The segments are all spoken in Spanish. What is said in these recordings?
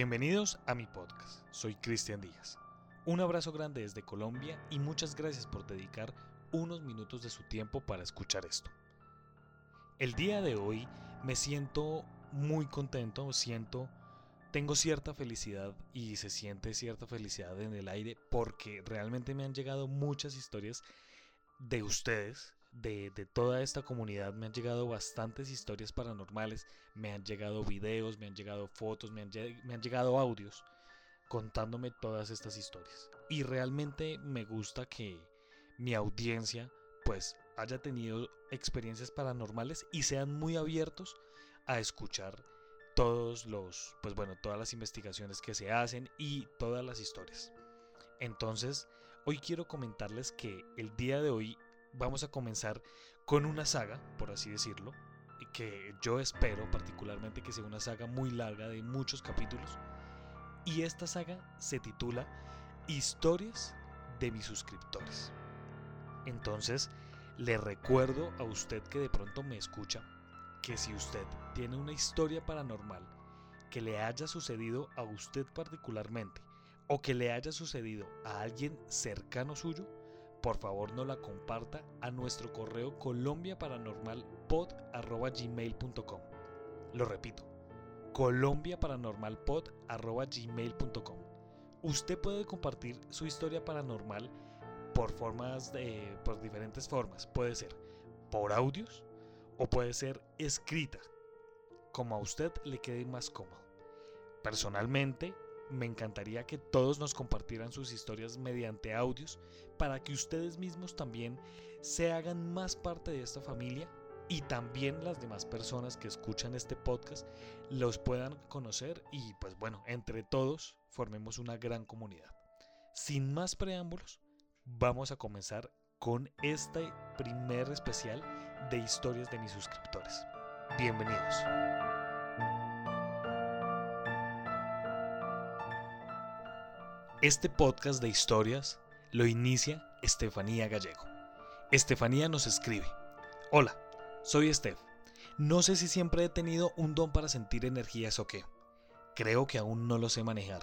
Bienvenidos a mi podcast, soy Cristian Díaz. Un abrazo grande desde Colombia y muchas gracias por dedicar unos minutos de su tiempo para escuchar esto. El día de hoy me siento muy contento, siento, tengo cierta felicidad y se siente cierta felicidad en el aire porque realmente me han llegado muchas historias de ustedes, de, toda esta comunidad, me han llegado bastantes historias paranormales, me han llegado videos, me han llegado fotos, me han, me han llegado audios contándome todas estas historias. Y realmente me gusta que mi audiencia pues haya tenido experiencias paranormales y sean muy abiertos a escuchar todos los, pues bueno, todas las investigaciones que se hacen y todas las historias. Entonces, hoy quiero comentarles que el día de hoy vamos a comenzar con una saga, por así decirlo, que yo espero particularmente que sea una saga muy larga de muchos capítulos. Y esta saga se titula Historias de mis suscriptores. Entonces, le recuerdo a usted que de pronto me escucha que si usted tiene una historia paranormal que le haya sucedido a usted particularmente o que le haya sucedido a alguien cercano suyo, por favor no la comparta a nuestro correo colombiaparanormalpod.gmail.com Lo repito, colombiaparanormalpod.gmail.com Usted puede compartir su historia paranormal por formas de, por diferentes formas. Puede ser por audios o puede ser escrita, como a usted le quede más cómodo. Personalmente, me encantaría que todos nos compartieran sus historias mediante audios para que ustedes mismos también se hagan más parte de esta familia y también las demás personas que escuchan este podcast los puedan conocer y pues bueno, entre todos formemos una gran comunidad. Sin más preámbulos, vamos a comenzar con este primer especial de historias de mis suscriptores. Bienvenidos. Este podcast de historias lo inicia Estefanía Gallego. Estefanía nos escribe, Hola, soy Estef. No sé si siempre he tenido un don para sentir energías o qué. Creo que aún no lo sé manejar.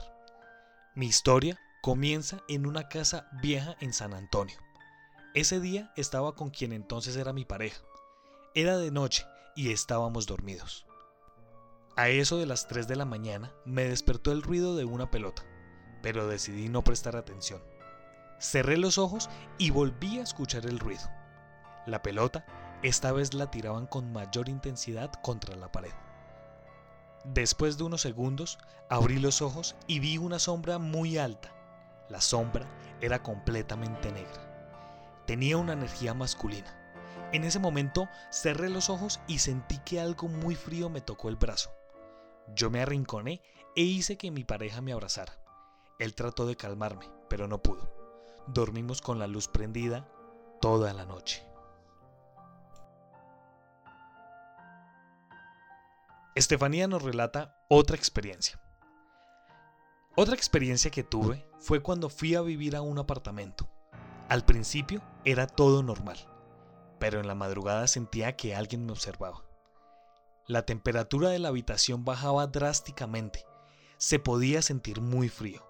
Mi historia comienza en una casa vieja en San Antonio. Ese día estaba con quien entonces era mi pareja. Era de noche y estábamos dormidos. A eso de las 3 de la mañana me despertó el ruido de una pelota pero decidí no prestar atención. Cerré los ojos y volví a escuchar el ruido. La pelota esta vez la tiraban con mayor intensidad contra la pared. Después de unos segundos, abrí los ojos y vi una sombra muy alta. La sombra era completamente negra. Tenía una energía masculina. En ese momento cerré los ojos y sentí que algo muy frío me tocó el brazo. Yo me arrinconé e hice que mi pareja me abrazara. Él trató de calmarme, pero no pudo. Dormimos con la luz prendida toda la noche. Estefanía nos relata otra experiencia. Otra experiencia que tuve fue cuando fui a vivir a un apartamento. Al principio era todo normal, pero en la madrugada sentía que alguien me observaba. La temperatura de la habitación bajaba drásticamente, se podía sentir muy frío.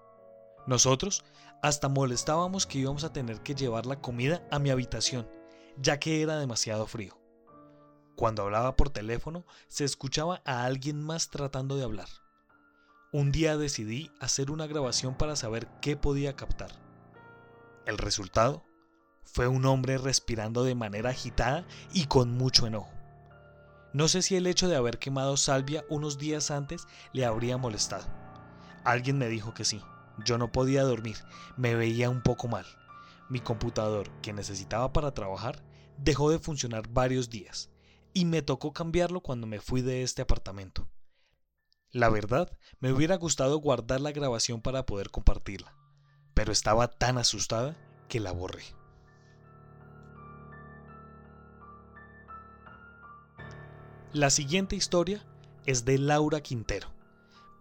Nosotros hasta molestábamos que íbamos a tener que llevar la comida a mi habitación, ya que era demasiado frío. Cuando hablaba por teléfono, se escuchaba a alguien más tratando de hablar. Un día decidí hacer una grabación para saber qué podía captar. El resultado fue un hombre respirando de manera agitada y con mucho enojo. No sé si el hecho de haber quemado salvia unos días antes le habría molestado. Alguien me dijo que sí. Yo no podía dormir, me veía un poco mal. Mi computador, que necesitaba para trabajar, dejó de funcionar varios días y me tocó cambiarlo cuando me fui de este apartamento. La verdad, me hubiera gustado guardar la grabación para poder compartirla, pero estaba tan asustada que la borré. La siguiente historia es de Laura Quintero,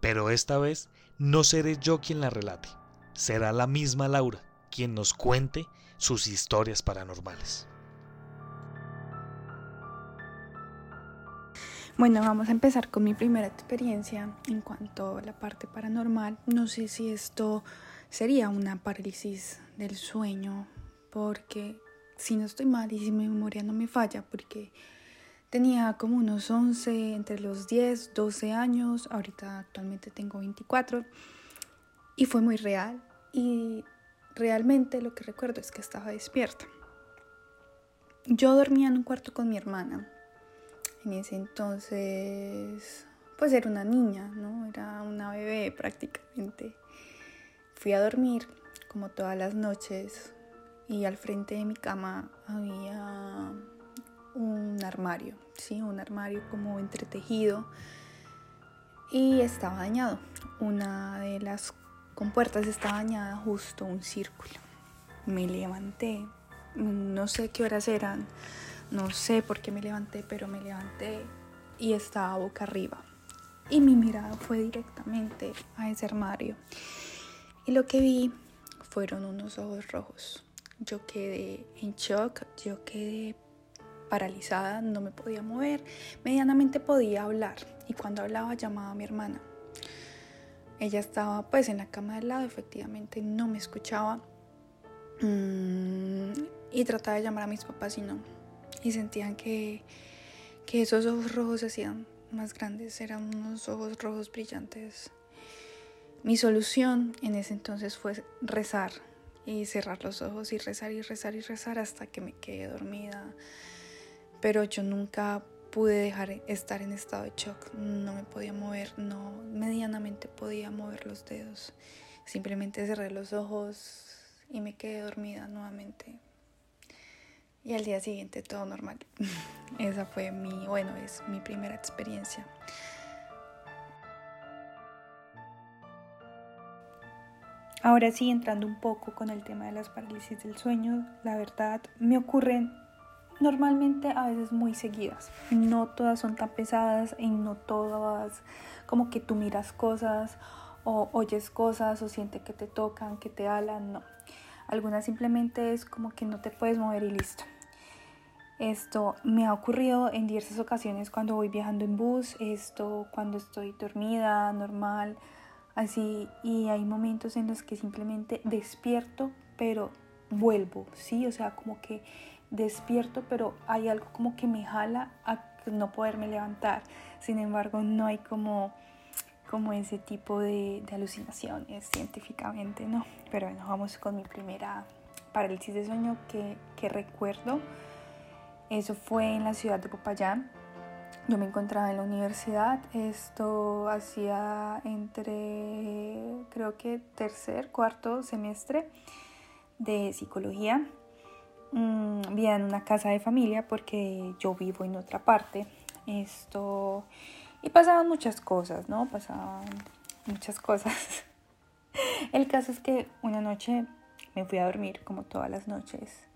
pero esta vez no seré yo quien la relate, será la misma Laura quien nos cuente sus historias paranormales. Bueno, vamos a empezar con mi primera experiencia en cuanto a la parte paranormal. No sé si esto sería una parálisis del sueño, porque si no estoy mal y si mi memoria no me falla, porque tenía como unos 11, entre los 10, 12 años, ahorita actualmente tengo 24, y fue muy real. Y realmente lo que recuerdo es que estaba despierta. Yo dormía en un cuarto con mi hermana en ese entonces, pues era una niña, ¿no? Era una bebé prácticamente. Fui a dormir como todas las noches y al frente de mi cama había un armario, ¿sí? Un armario como entretejido y estaba dañado. Una de las compuertas estaba dañada justo un círculo. Me levanté, no sé qué horas eran, no sé por qué me levanté, pero me levanté y estaba boca arriba. Y mi mirada fue directamente a ese armario. Y lo que vi fueron unos ojos rojos. Yo quedé en shock, yo quedé paralizada, no me podía mover, medianamente podía hablar y cuando hablaba llamaba a mi hermana. Ella estaba pues en la cama del lado, efectivamente no me escuchaba mm, y trataba de llamar a mis papás y no, y sentían que, que esos ojos rojos se hacían más grandes, eran unos ojos rojos brillantes. Mi solución en ese entonces fue rezar y cerrar los ojos y rezar y rezar y rezar hasta que me quedé dormida. Pero yo nunca pude dejar estar en estado de shock, no me podía mover, no medianamente podía mover los dedos. Simplemente cerré los ojos y me quedé dormida nuevamente y al día siguiente todo normal. Esa fue mi, bueno, es mi primera experiencia. Ahora sí, entrando un poco con el tema de las parálisis del sueño, la verdad me ocurren normalmente a veces muy seguidas. No todas son tan pesadas y no todas como que tú miras cosas o oyes cosas o sientes que te tocan, que te alan, no. Algunas simplemente es como que no te puedes mover y listo. Esto me ha ocurrido en diversas ocasiones cuando voy viajando en bus, esto cuando estoy dormida, normal, así, y hay momentos en los que simplemente despierto, pero vuelvo, ¿sí? O sea, como que despierto, pero hay algo como que me jala a no poderme levantar. Sin embargo, no hay como, como ese tipo de, alucinaciones científicamente, ¿no? Pero bueno, vamos con mi primera parálisis de sueño que, que recuerdo eso fue en la ciudad de Popayán. Yo me encontraba en la universidad. Esto hacía entre, creo que tercer, cuarto semestre de psicología. Mm, en una casa de familia porque yo vivo en otra parte. Esto. Y pasaban muchas cosas, ¿no? Pasaban muchas cosas. El caso es que una noche me fui a dormir, como todas las noches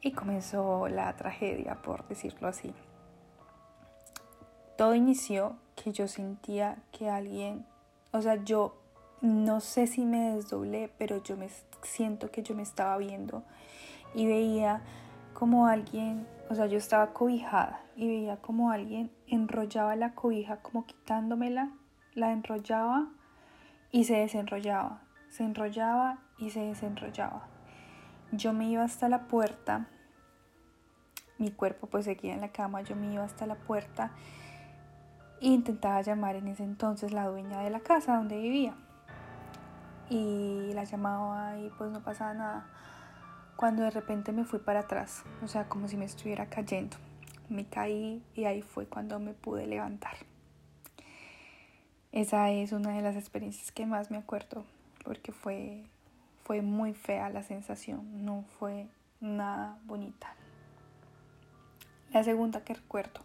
y comenzó la tragedia, por decirlo así. Todo inició que yo sentía que alguien, o sea, yo no sé si me desdoblé, pero yo me siento que yo me estaba viendo y veía como alguien, o sea, yo estaba cobijada y veía como alguien enrollaba la cobija como quitándomela, la enrollaba y se desenrollaba, se enrollaba y se desenrollaba. Yo me iba hasta la puerta, mi cuerpo pues seguía en la cama, yo me iba hasta la puerta e intentaba llamar en ese entonces la dueña de la casa donde vivía. Y la llamaba y pues no pasaba nada. Cuando de repente me fui para atrás, o sea, como si me estuviera cayendo. Me caí y ahí fue cuando me pude levantar. Esa es una de las experiencias que más me acuerdo porque fue fue muy fea la sensación, no fue nada bonita. La segunda que recuerdo,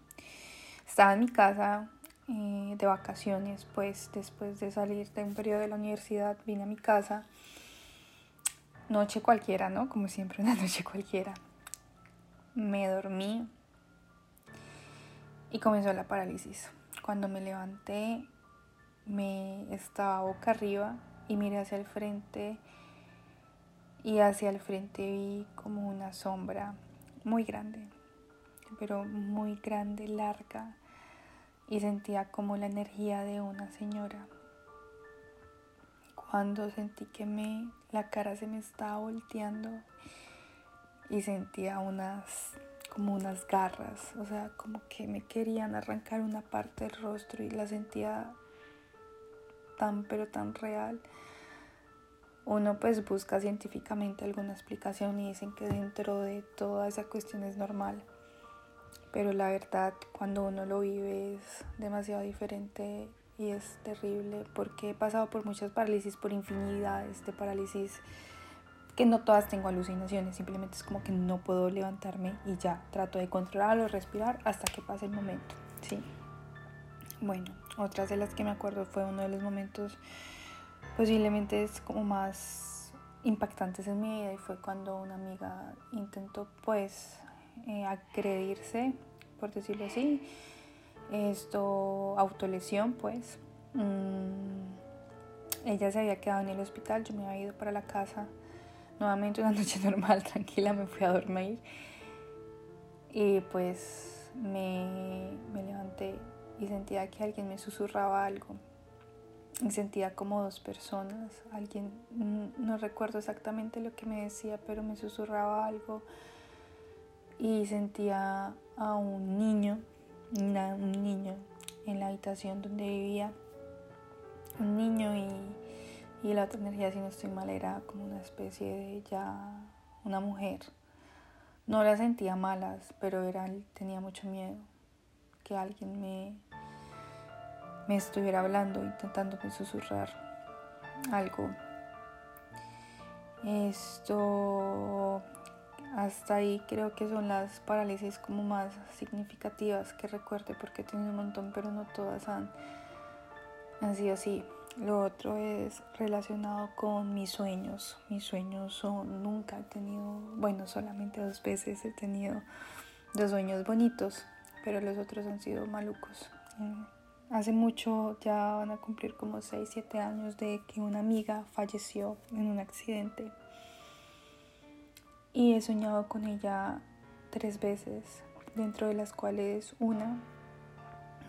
estaba en mi casa eh, de vacaciones, pues después de salir de un periodo de la universidad vine a mi casa, noche cualquiera, ¿no? Como siempre, una noche cualquiera. Me dormí y comenzó la parálisis. Cuando me levanté, me estaba boca arriba y miré hacia el frente y hacia el frente vi como una sombra muy grande, pero muy grande, larga, y sentía como la energía de una señora. Cuando sentí que me la cara se me estaba volteando y sentía unas como unas garras, o sea, como que me querían arrancar una parte del rostro y la sentía tan pero tan real. Uno pues busca científicamente alguna explicación y dicen que dentro de toda esa cuestión es normal. Pero la verdad cuando uno lo vive es demasiado diferente y es terrible porque he pasado por muchas parálisis, por infinidades de parálisis que no todas tengo alucinaciones, simplemente es como que no puedo levantarme y ya trato de controlarlo, respirar hasta que pase el momento, ¿sí? Bueno, otras de las que me acuerdo fue uno de los momentos posiblemente es como más impactantes en mi vida y fue cuando una amiga intentó pues eh, agredirse, por decirlo así, esto autolesión pues. Mm, ella se había quedado en el hospital, yo me había ido para la casa nuevamente una noche normal, tranquila, me fui a dormir y pues me, me levanté y sentía que alguien me susurraba algo. Y sentía como dos personas, alguien, no recuerdo exactamente lo que me decía, pero me susurraba algo y sentía a un niño, un niño en la habitación donde vivía, un niño y y la otra energía, si no estoy mal, era como una especie de ya una mujer. No la sentía malas, pero era, tenía mucho miedo que alguien me, me estuviera hablando, intentando susurrar algo. Esto, hasta ahí creo que son las parálisis como más significativas que recuerde porque he tenido un montón, pero no todas han, han sido así. Lo otro es relacionado con mis sueños. Mis sueños son, nunca he tenido, bueno, solamente dos veces he tenido dos sueños bonitos, pero los otros han sido malucos. Eh, hace mucho, ya van a cumplir como 6, 7 años de que una amiga falleció en un accidente. Y he soñado con ella tres veces, dentro de las cuales una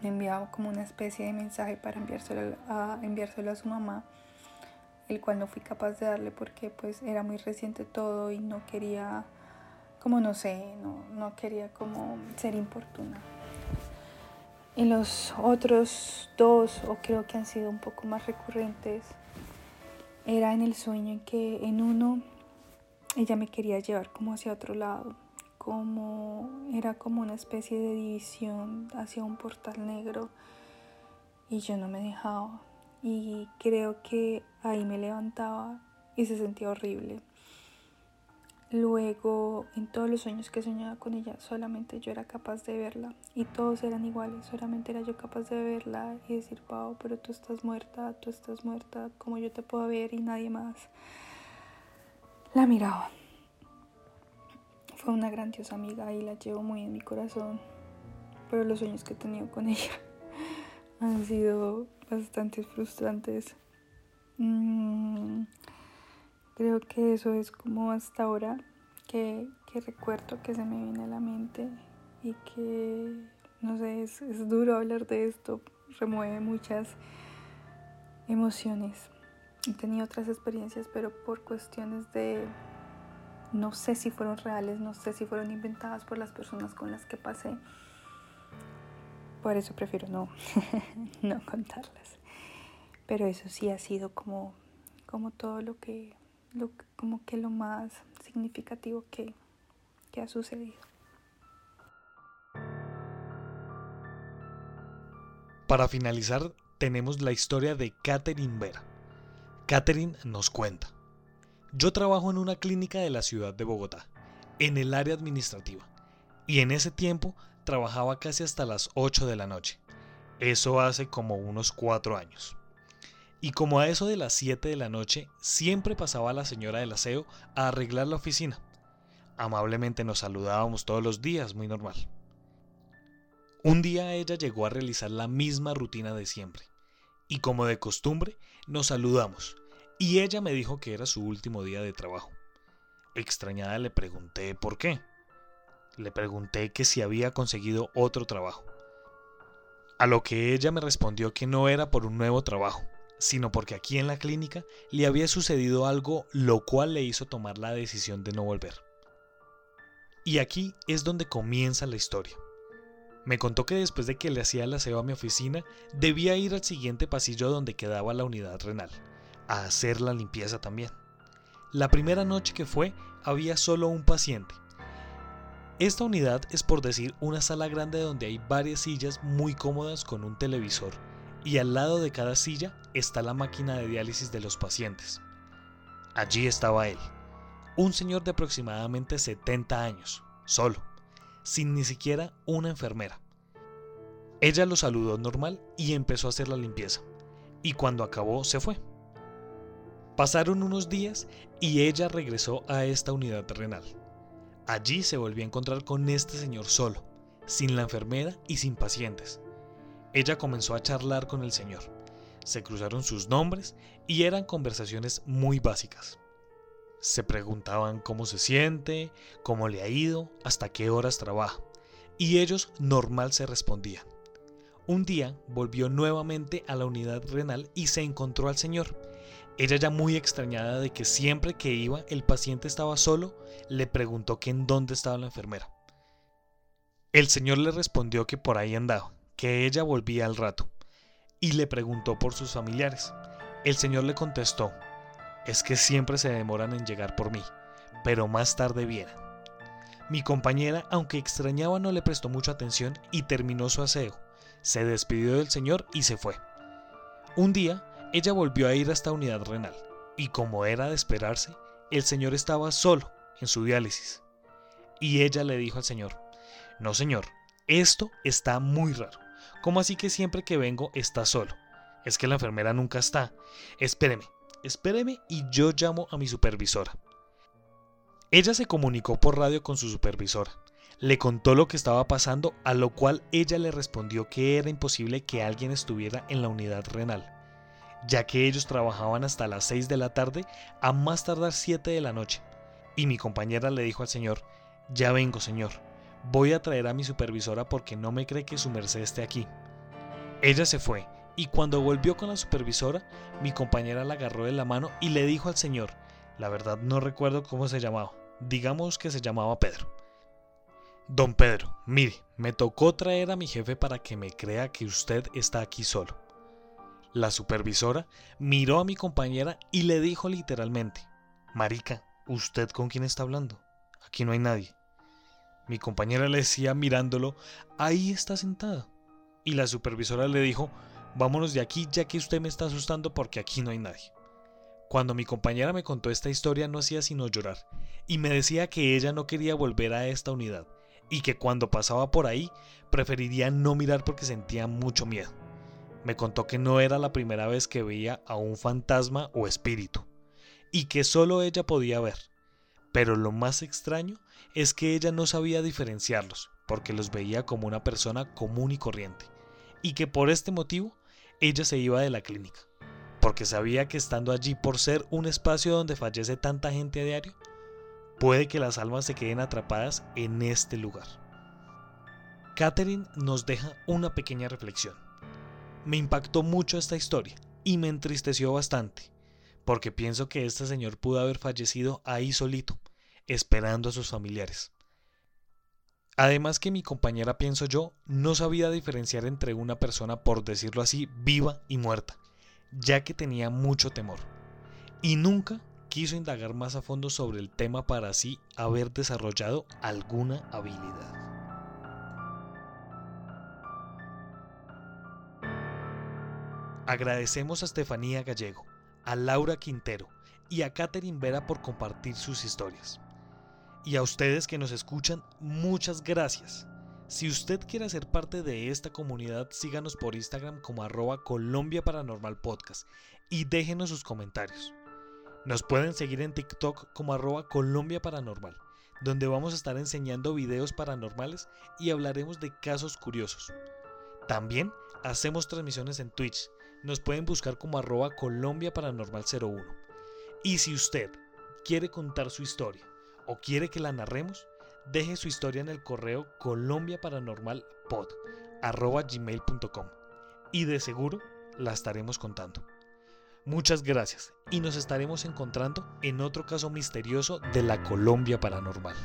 me enviaba como una especie de mensaje para enviárselo a, enviárselo a su mamá, el cual no fui capaz de darle porque pues era muy reciente todo y no quería, como no sé, no, no quería como ser importuna. Y los otros dos, o creo que han sido un poco más recurrentes, era en el sueño en que en uno ella me quería llevar como hacia otro lado como era como una especie de división hacia un portal negro y yo no me dejaba y creo que ahí me levantaba y se sentía horrible. Luego, en todos los sueños que soñaba con ella, solamente yo era capaz de verla y todos eran iguales, solamente era yo capaz de verla y decir, Pau, pero tú estás muerta, tú estás muerta, como yo te puedo ver y nadie más la miraba. Fue una grandiosa amiga y la llevo muy en mi corazón, pero los sueños que he tenido con ella han sido bastante frustrantes. Mm, creo que eso es como hasta ahora que, recuerdo que se me viene a la mente y que, no sé, es, es duro hablar de esto, remueve muchas emociones. He tenido otras experiencias, pero por cuestiones de no sé si fueron reales, no sé si fueron inventadas por las personas con las que pasé. Por eso prefiero no, no contarlas. Pero eso sí ha sido como, como todo lo que, lo, como que lo más significativo que, que ha sucedido. Para finalizar, tenemos la historia de Catherine Vera. Catherine nos cuenta. Yo trabajo en una clínica de la ciudad de Bogotá, en el área administrativa, y en ese tiempo trabajaba casi hasta las 8 de la noche. Eso hace como unos 4 años. Y como a eso de las 7 de la noche, siempre pasaba la señora del aseo a arreglar la oficina. Amablemente nos saludábamos todos los días, muy normal. Un día ella llegó a realizar la misma rutina de siempre, y como de costumbre, nos saludamos, y ella me dijo que era su último día de trabajo. Extrañada le pregunté por qué. Le pregunté que si había conseguido otro trabajo. A lo que ella me respondió que no era por un nuevo trabajo, sino porque aquí en la clínica le había sucedido algo lo cual le hizo tomar la decisión de no volver. Y aquí es donde comienza la historia. Me contó que después de que le hacía el aseo a mi oficina, debía ir al siguiente pasillo donde quedaba la unidad renal, a hacer la limpieza también. La primera noche que fue, había solo un paciente. Esta unidad es por decir una sala grande donde hay varias sillas muy cómodas con un televisor, y al lado de cada silla está la máquina de diálisis de los pacientes. Allí estaba él, un señor de aproximadamente 70 años, solo sin ni siquiera una enfermera. Ella lo saludó normal y empezó a hacer la limpieza, y cuando acabó se fue. Pasaron unos días y ella regresó a esta unidad renal. Allí se volvió a encontrar con este señor solo, sin la enfermera y sin pacientes. Ella comenzó a charlar con el señor. Se cruzaron sus nombres y eran conversaciones muy básicas. Se preguntaban cómo se siente, cómo le ha ido, hasta qué horas trabaja. Y ellos normal se respondían. Un día volvió nuevamente a la unidad renal y se encontró al señor. Ella ya muy extrañada de que siempre que iba el paciente estaba solo, le preguntó que en dónde estaba la enfermera. El señor le respondió que por ahí andaba, que ella volvía al rato, y le preguntó por sus familiares. El señor le contestó es que siempre se demoran en llegar por mí, pero más tarde vienen. Mi compañera, aunque extrañaba, no le prestó mucha atención y terminó su aseo. Se despidió del señor y se fue. Un día, ella volvió a ir a esta unidad renal, y como era de esperarse, el señor estaba solo en su diálisis. Y ella le dijo al señor, no señor, esto está muy raro. ¿Cómo así que siempre que vengo está solo? Es que la enfermera nunca está. Espéreme, espéreme y yo llamo a mi supervisora. Ella se comunicó por radio con su supervisora. Le contó lo que estaba pasando, a lo cual ella le respondió que era imposible que alguien estuviera en la unidad renal, ya que ellos trabajaban hasta las 6 de la tarde a más tardar 7 de la noche. Y mi compañera le dijo al señor, ya vengo señor, voy a traer a mi supervisora porque no me cree que su merced esté aquí. Ella se fue y cuando volvió con la supervisora, mi compañera la agarró de la mano y le dijo al señor, la verdad no recuerdo cómo se llamaba, digamos que se llamaba Pedro. Don Pedro, mire, me tocó traer a mi jefe para que me crea que usted está aquí solo. La supervisora miró a mi compañera y le dijo literalmente, Marica, ¿usted con quién está hablando? Aquí no hay nadie. Mi compañera le decía mirándolo, ahí está sentada. Y la supervisora le dijo, Vámonos de aquí ya que usted me está asustando porque aquí no hay nadie. Cuando mi compañera me contó esta historia no hacía sino llorar, y me decía que ella no quería volver a esta unidad, y que cuando pasaba por ahí preferiría no mirar porque sentía mucho miedo. Me contó que no era la primera vez que veía a un fantasma o espíritu, y que solo ella podía ver. Pero lo más extraño es que ella no sabía diferenciarlos, porque los veía como una persona común y corriente, y que por este motivo ella se iba de la clínica, porque sabía que estando allí por ser un espacio donde fallece tanta gente a diario, puede que las almas se queden atrapadas en este lugar. Catherine nos deja una pequeña reflexión. Me impactó mucho esta historia y me entristeció bastante, porque pienso que este señor pudo haber fallecido ahí solito, esperando a sus familiares. Además que mi compañera, pienso yo, no sabía diferenciar entre una persona, por decirlo así, viva y muerta, ya que tenía mucho temor. Y nunca quiso indagar más a fondo sobre el tema para así haber desarrollado alguna habilidad. Agradecemos a Estefanía Gallego, a Laura Quintero y a Catherine Vera por compartir sus historias. Y a ustedes que nos escuchan, muchas gracias. Si usted quiere ser parte de esta comunidad, síganos por Instagram como arroba Colombia Paranormal Podcast y déjenos sus comentarios. Nos pueden seguir en TikTok como arroba Colombia Paranormal, donde vamos a estar enseñando videos paranormales y hablaremos de casos curiosos. También hacemos transmisiones en Twitch. Nos pueden buscar como arroba Colombia Paranormal 01. Y si usted quiere contar su historia, o quiere que la narremos, deje su historia en el correo colombiaparanormalpod gmail.com y de seguro la estaremos contando. Muchas gracias y nos estaremos encontrando en otro caso misterioso de la Colombia Paranormal.